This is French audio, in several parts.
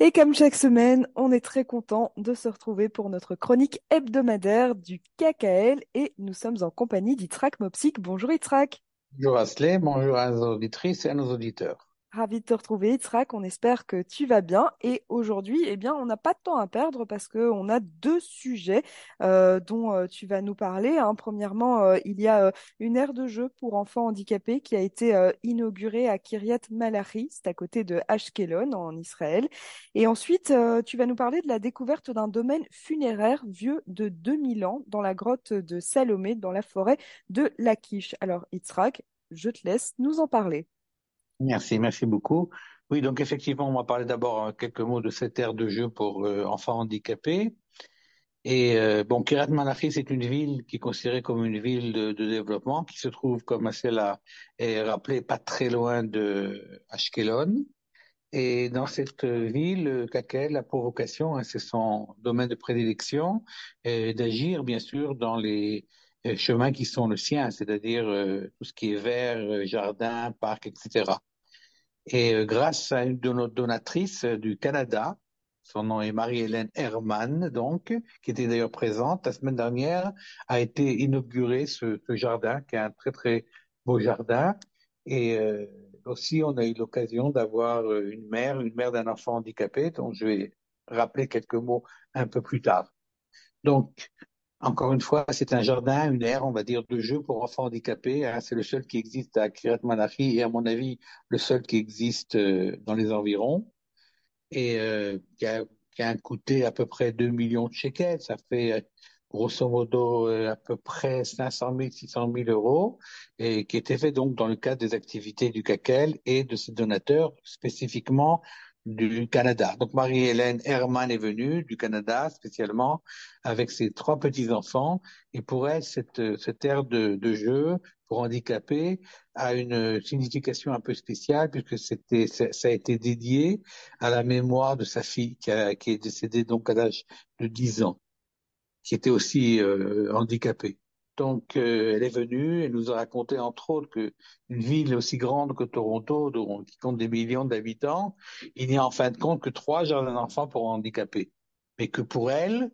Et comme chaque semaine, on est très content de se retrouver pour notre chronique hebdomadaire du KKL et nous sommes en compagnie d'Itrak Mopsik. Bonjour Itrak. Bonjour Asley, bonjour à nos auditrices et à nos auditeurs. Ravi de te retrouver, Itzrak. On espère que tu vas bien. Et aujourd'hui, eh bien, on n'a pas de temps à perdre parce qu'on a deux sujets euh, dont euh, tu vas nous parler. Hein. Premièrement, euh, il y a une aire de jeu pour enfants handicapés qui a été inaugurée à Kiryat Malachi, c'est à côté de Ashkelon en Israël. Et ensuite, tu vas nous parler de la découverte d'un domaine funéraire vieux de 2000 ans dans la grotte de Salomé, dans la forêt de Lachish. Alors, Itzrak, je te laisse nous en parler. Merci, merci beaucoup. Oui, donc effectivement, on va parler d'abord euh, quelques mots de cette aire de jeu pour euh, enfants handicapés. Et euh, bon, Kiryat Malachi, c'est une ville qui est considérée comme une ville de, développement, qui se trouve, comme cela est rappelé, pas très loin de Ashkelon. Et dans cette ville, Kakel a pour vocation, hein, c'est son domaine de prédilection, d'agir bien sûr dans les chemins qui sont le sien, c'est-à-dire tout ce qui est vert, jardin, parc, etc. Et euh, grâce à une de nos donatrices euh, du Canada, son nom est Marie-Hélène Herman, donc, qui était d'ailleurs présente la semaine dernière, a été inauguré ce, jardin, qui est un très très beau jardin. Et euh, aussi, on a eu l'occasion d'avoir une mère, une mère d'un enfant handicapé, dont je vais rappeler quelques mots un peu plus tard. Donc, encore une fois, c'est un jardin, une aire, on va dire, de jeu pour enfants handicapés. Hein. C'est le seul qui existe à Kiryat Manafi et à mon avis, le seul qui existe euh, dans les environs. Et euh, qui, a, qui a coûté à peu près 2 millions de shekels. Ça fait euh, grosso modo à peu près 500 000, 600 000 euros, et qui était fait donc dans le cadre des activités du CACEL et de ses donateurs, spécifiquement du Canada. Donc Marie-Hélène Herman est venue du Canada spécialement avec ses trois petits-enfants et pour elle, cette, cette de, de jeu pour handicapés a une signification un peu spéciale puisque c'était ça, a été dédié à la mémoire de sa fille qui, a, qui est décédée donc à l'âge de 10 ans, qui était aussi euh, handicapée. Donc, euh, elle est venue et nous a raconté, entre autres, qu'une ville aussi grande que Toronto, qui compte des millions d'habitants, il n'y a en fin de compte que trois jardins d'enfants pour handicapés. Mais que pour elle,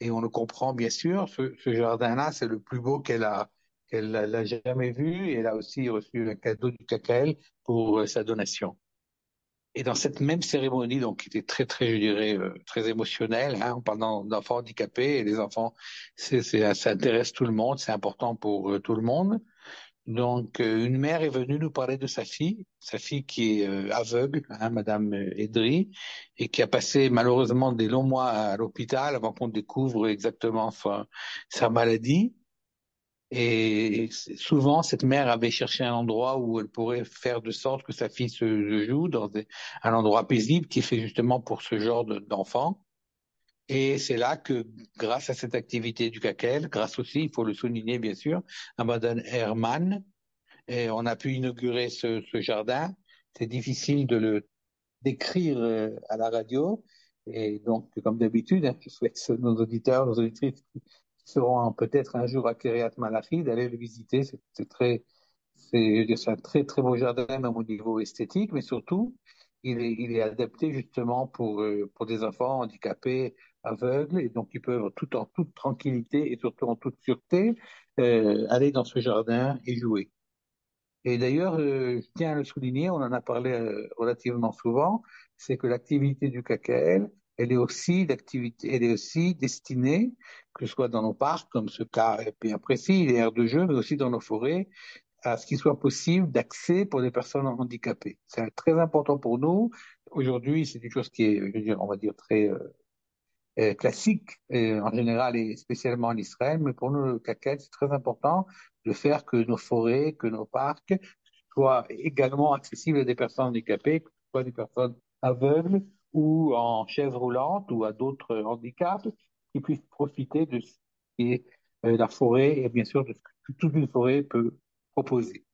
et on le comprend bien sûr, ce, jardin-là, c'est le plus beau qu'elle a jamais vu et elle a aussi reçu un cadeau du CACAL pour euh, sa donation. Et dans cette même cérémonie, donc qui était très très, je dirais, euh, très émotionnelle, hein, en parlant d'enfants handicapés, et les enfants, c'est, ça intéresse tout le monde, c'est important pour euh, tout le monde. Donc, euh, une mère est venue nous parler de sa fille, sa fille qui est aveugle, hein, Madame Edry, et qui a passé malheureusement des longs mois à l'hôpital avant qu'on découvre exactement sa maladie. Et souvent, cette mère avait cherché un endroit où elle pourrait faire de sorte que sa fille se joue dans un endroit paisible qui est fait justement pour ce genre d'enfants. Et c'est là que, grâce à cette activité du CACEL, grâce aussi, il faut le souligner bien sûr, à Madame Herman, on a pu inaugurer ce, ce jardin. C'est difficile de le décrire euh, à la radio. Et donc, comme d'habitude, hein, je souhaite nos auditeurs, nos auditrices seront peut-être un jour à Kiryat Malachi, d'aller le visiter. C'est très, c'est un très très beau jardin même au niveau esthétique, mais surtout, il est, adapté justement pour, euh, pour des enfants handicapés, aveugles, et donc ils peuvent tout en toute tranquillité et surtout en toute sûreté euh, aller dans ce jardin et jouer. Et d'ailleurs, euh, je tiens à le souligner, on en a parlé relativement souvent, c'est que l'activité du KKL, elle est aussi d'activité, elle est aussi destinée, que ce soit dans nos parcs, comme ce cas bien précis, les aires de jeu, mais aussi dans nos forêts, à ce qu'il soit possible d'accès pour des personnes handicapées. C'est très important pour nous. Aujourd'hui, c'est une chose qui est, on va dire très euh, euh classique euh, en général et spécialement en Israël, mais pour nous, le CACEL, c'est très important de faire que nos forêts, que nos parcs soient également accessibles à des personnes handicapées, que ce soit des personnes aveugles ou en chaise roulante ou à d'autres handicaps qui puissent profiter de ce qui euh, la forêt et bien sûr de ce que toute une forêt peut proposer.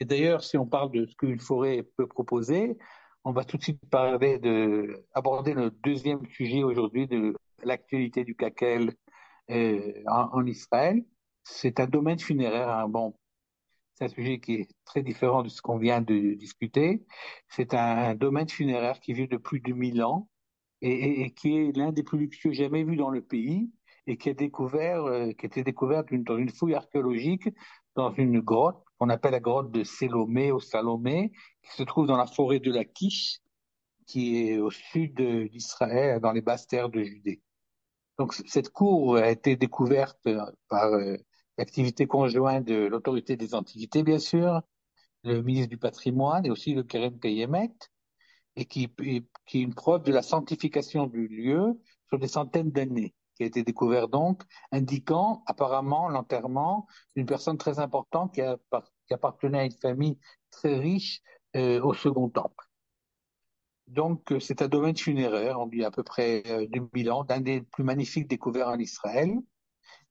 Et d'ailleurs, si on parle de ce qu'une forêt peut proposer, on va tout de suite parler de, aborder le deuxième sujet aujourd'hui de l'actualité du CACEL euh, en, en, Israël. C'est un domaine funéraire. Hein. Bon, c'est un sujet qui est très différent de ce qu'on vient de discuter. C'est un, domaine funéraire qui vit de plus de 1000 ans et, qui est l'un des plus luxueux jamais vus dans le pays et qui a euh, été découvert dans une fouille archéologique dans une grotte qu'on appelle la grotte de Salomé ou Salomé, qui se trouve dans la forêt de la Quiche, qui est au sud d'Israël, dans les basses terres de Judée. Donc cette cour a été découverte par euh, l'activité conjointe de l'autorité des antiquités, bien sûr, le ministre du patrimoine et aussi le Keren Kayemet, et qui, qui est une preuve de la sanctification du lieu sur des centaines d'années, qui a été découvert donc, indiquant apparemment l'enterrement d'une personne très importante qui, a, qui, appartenait à une famille très riche euh, au Second Temple. Donc, euh, c'est un domaine funéraire, on dit à peu près euh, 2000 ans, d'un des plus magnifiques découverts en Israël,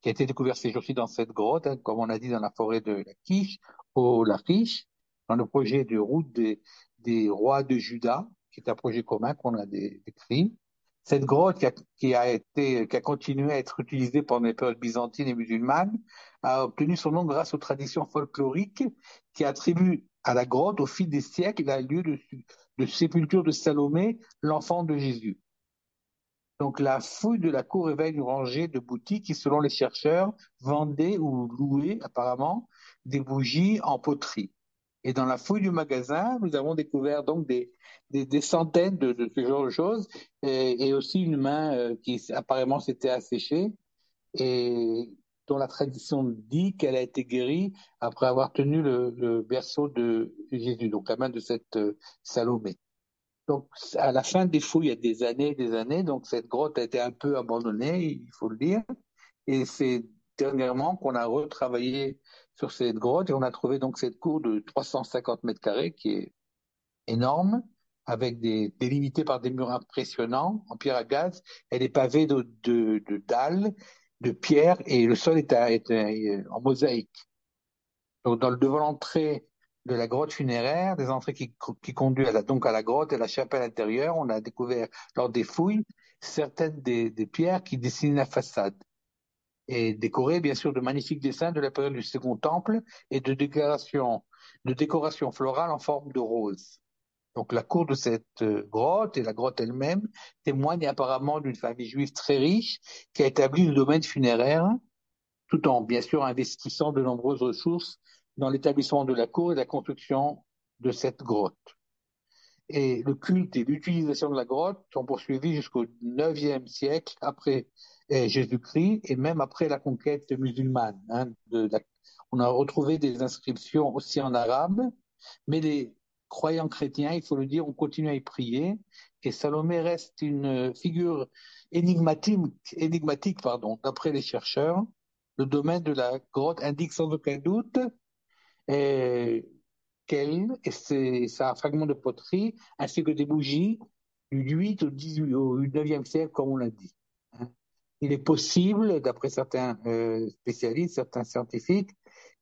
qui a été découvert ces jours-ci dans cette grotte, hein, comme on a dit dans la forêt de la Quiche, au Lachish, dans le projet de route des, rois de Juda, qui est un projet commun qu'on a décrit. Cette grotte qui a, été, qui a continué à être utilisée pendant les périodes byzantines et musulmanes, a obtenu son nom grâce aux traditions folkloriques qui attribuent à la grotte, au fil des siècles, la lieu de sépulture de Salomé, l'enfant de Jésus. Donc la fouille de la cour révèle une rangée de boutiques qui, selon les chercheurs, vendaient ou louaient apparemment des bougies en poterie. Et dans la fouille du magasin, nous avons découvert donc des, des, centaines de, ce genre de choses et, aussi une main euh, qui apparemment s'était asséchée et dont la tradition dit qu'elle a été guérie après avoir tenu le, le, berceau de Jésus, donc la main de cette euh, Salomé. Donc à la fin des fouilles, il y a des années et des années, donc cette grotte a été un peu abandonnée, il faut le dire, et c'est dernièrement qu'on a retravaillé sur cette grotte et on a trouvé donc cette cour de 350 mètres carrés qui est énorme, avec des délimité par des murs impressionnants en pierre à gaz. Elle est pavée de, dalles, de pierre et le sol est en mosaïque. Donc dans le devant l'entrée de la grotte funéraire, des entrées qui, qui conduisent à la, donc à la grotte et la chapelle intérieure, on a découvert lors des fouilles certaines des, des pierres qui dessinent la façade et décoré bien sûr de magnifiques dessins de la période du Second Temple et de décoration, de en forme de rose. Donc la cour de cette euh, grotte et la grotte elle-même témoignent apparemment d'une famille juive très riche qui a établi le domaine funéraire tout en bien sûr investissant de nombreuses ressources dans l'établissement de la cour et la construction de cette grotte. Et le culte et l'utilisation de la grotte sont poursuivis jusqu'au IXe siècle après Jésus-Christ et même après la conquête musulmane. Hein, on a retrouvé des inscriptions aussi en arabe, mais les croyants chrétiens, il faut le dire, ont continué à y prier et Salomé reste une figure énigmatique, énigmatique pardon, d'après les chercheurs. Le domaine de la grotte indique sans aucun doute qu'elle et c'est un fragment de poterie ainsi que des bougies du 8 au 18 au 9e siècle comme on l'a dit. Hein il est possible, d'après certains euh, spécialistes, certains scientifiques,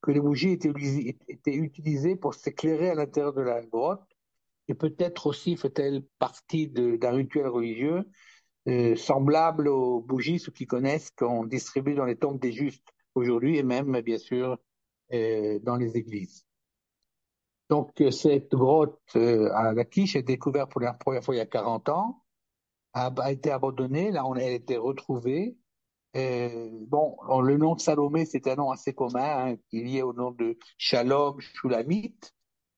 que les bougies étaient, utilisées pour s'éclairer à l'intérieur de la grotte, et peut-être aussi fait-elle partie d'un rituel religieux euh, semblable aux bougies, ceux qui connaissent, qu'on distribue dans les tombes des justes aujourd'hui, et même, bien sûr, euh, dans les églises. Donc, cette grotte euh, à la quiche est découverte pour la première fois il y a 40 ans a, été abandonnée. Là, on a été retrouvée. Euh, bon, le nom de Salomé, c'est un nom assez commun, hein, qui est lié au nom de Shalom Shulamite,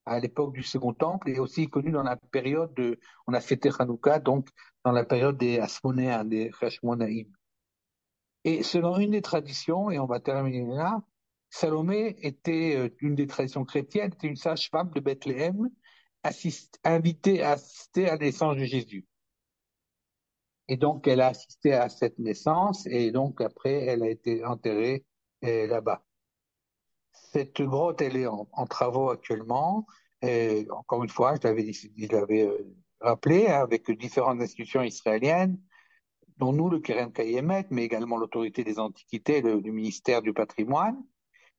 à l'époque du Second Temple, et aussi connu dans la période de, on a fêté Hanouka, donc dans la période des Asmonéens, des Hashmonaïm. Et selon une des traditions, et on va terminer là, Salomé était euh, une des traditions chrétiennes, était une sage-femme de Bethléem, invitée à assister à la naissance de Jésus. Et donc, elle a assisté à cette naissance et donc après, elle a été enterrée euh, là-bas. Cette grotte, elle est en, travaux actuellement. Et encore une fois, je l'avais, je l'avais euh, rappelé, hein, avec différentes institutions israéliennes, dont nous, le Keren Kayemet, mais également l'autorité des antiquités, le, ministère du patrimoine.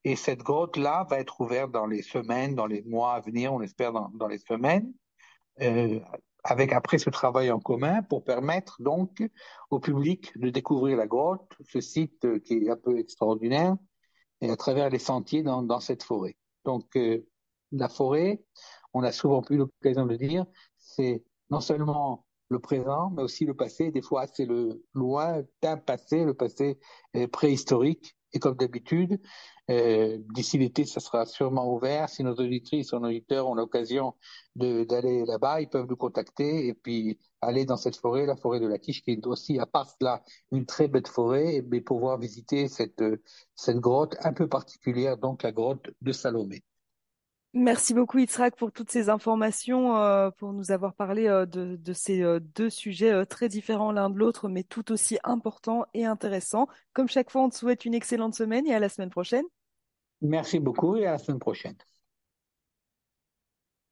Et cette grotte-là va être ouverte dans les semaines, dans les mois à venir, on espère dans, dans les semaines, euh, avec après ce travail en commun pour permettre donc au public de découvrir la grotte, ce site qui est un peu extraordinaire, et à travers les sentiers dans, dans cette forêt. Donc euh, la forêt, on a souvent eu l'occasion de dire, c'est non seulement le présent, mais aussi le passé. Des fois, c'est le lointain passé, le passé préhistorique. Et comme d'habitude, euh, d'ici l'été, ça sera sûrement ouvert. Si nos auditrices nos auditeurs ont l'occasion d'aller là-bas, ils peuvent nous contacter et puis aller dans cette forêt, la forêt de la Quiche, qui est aussi, à part cela, une très belle forêt, mais pouvoir visiter cette, cette grotte un peu particulière, donc la grotte de Salomé. Merci beaucoup Itzrak pour toutes ces informations, euh, pour nous avoir parlé euh, de, ces euh, deux sujets très différents l'un de l'autre, mais tout aussi importants et intéressants. Comme chaque fois, on te souhaite une excellente semaine et à la semaine prochaine. Merci beaucoup et à la semaine prochaine.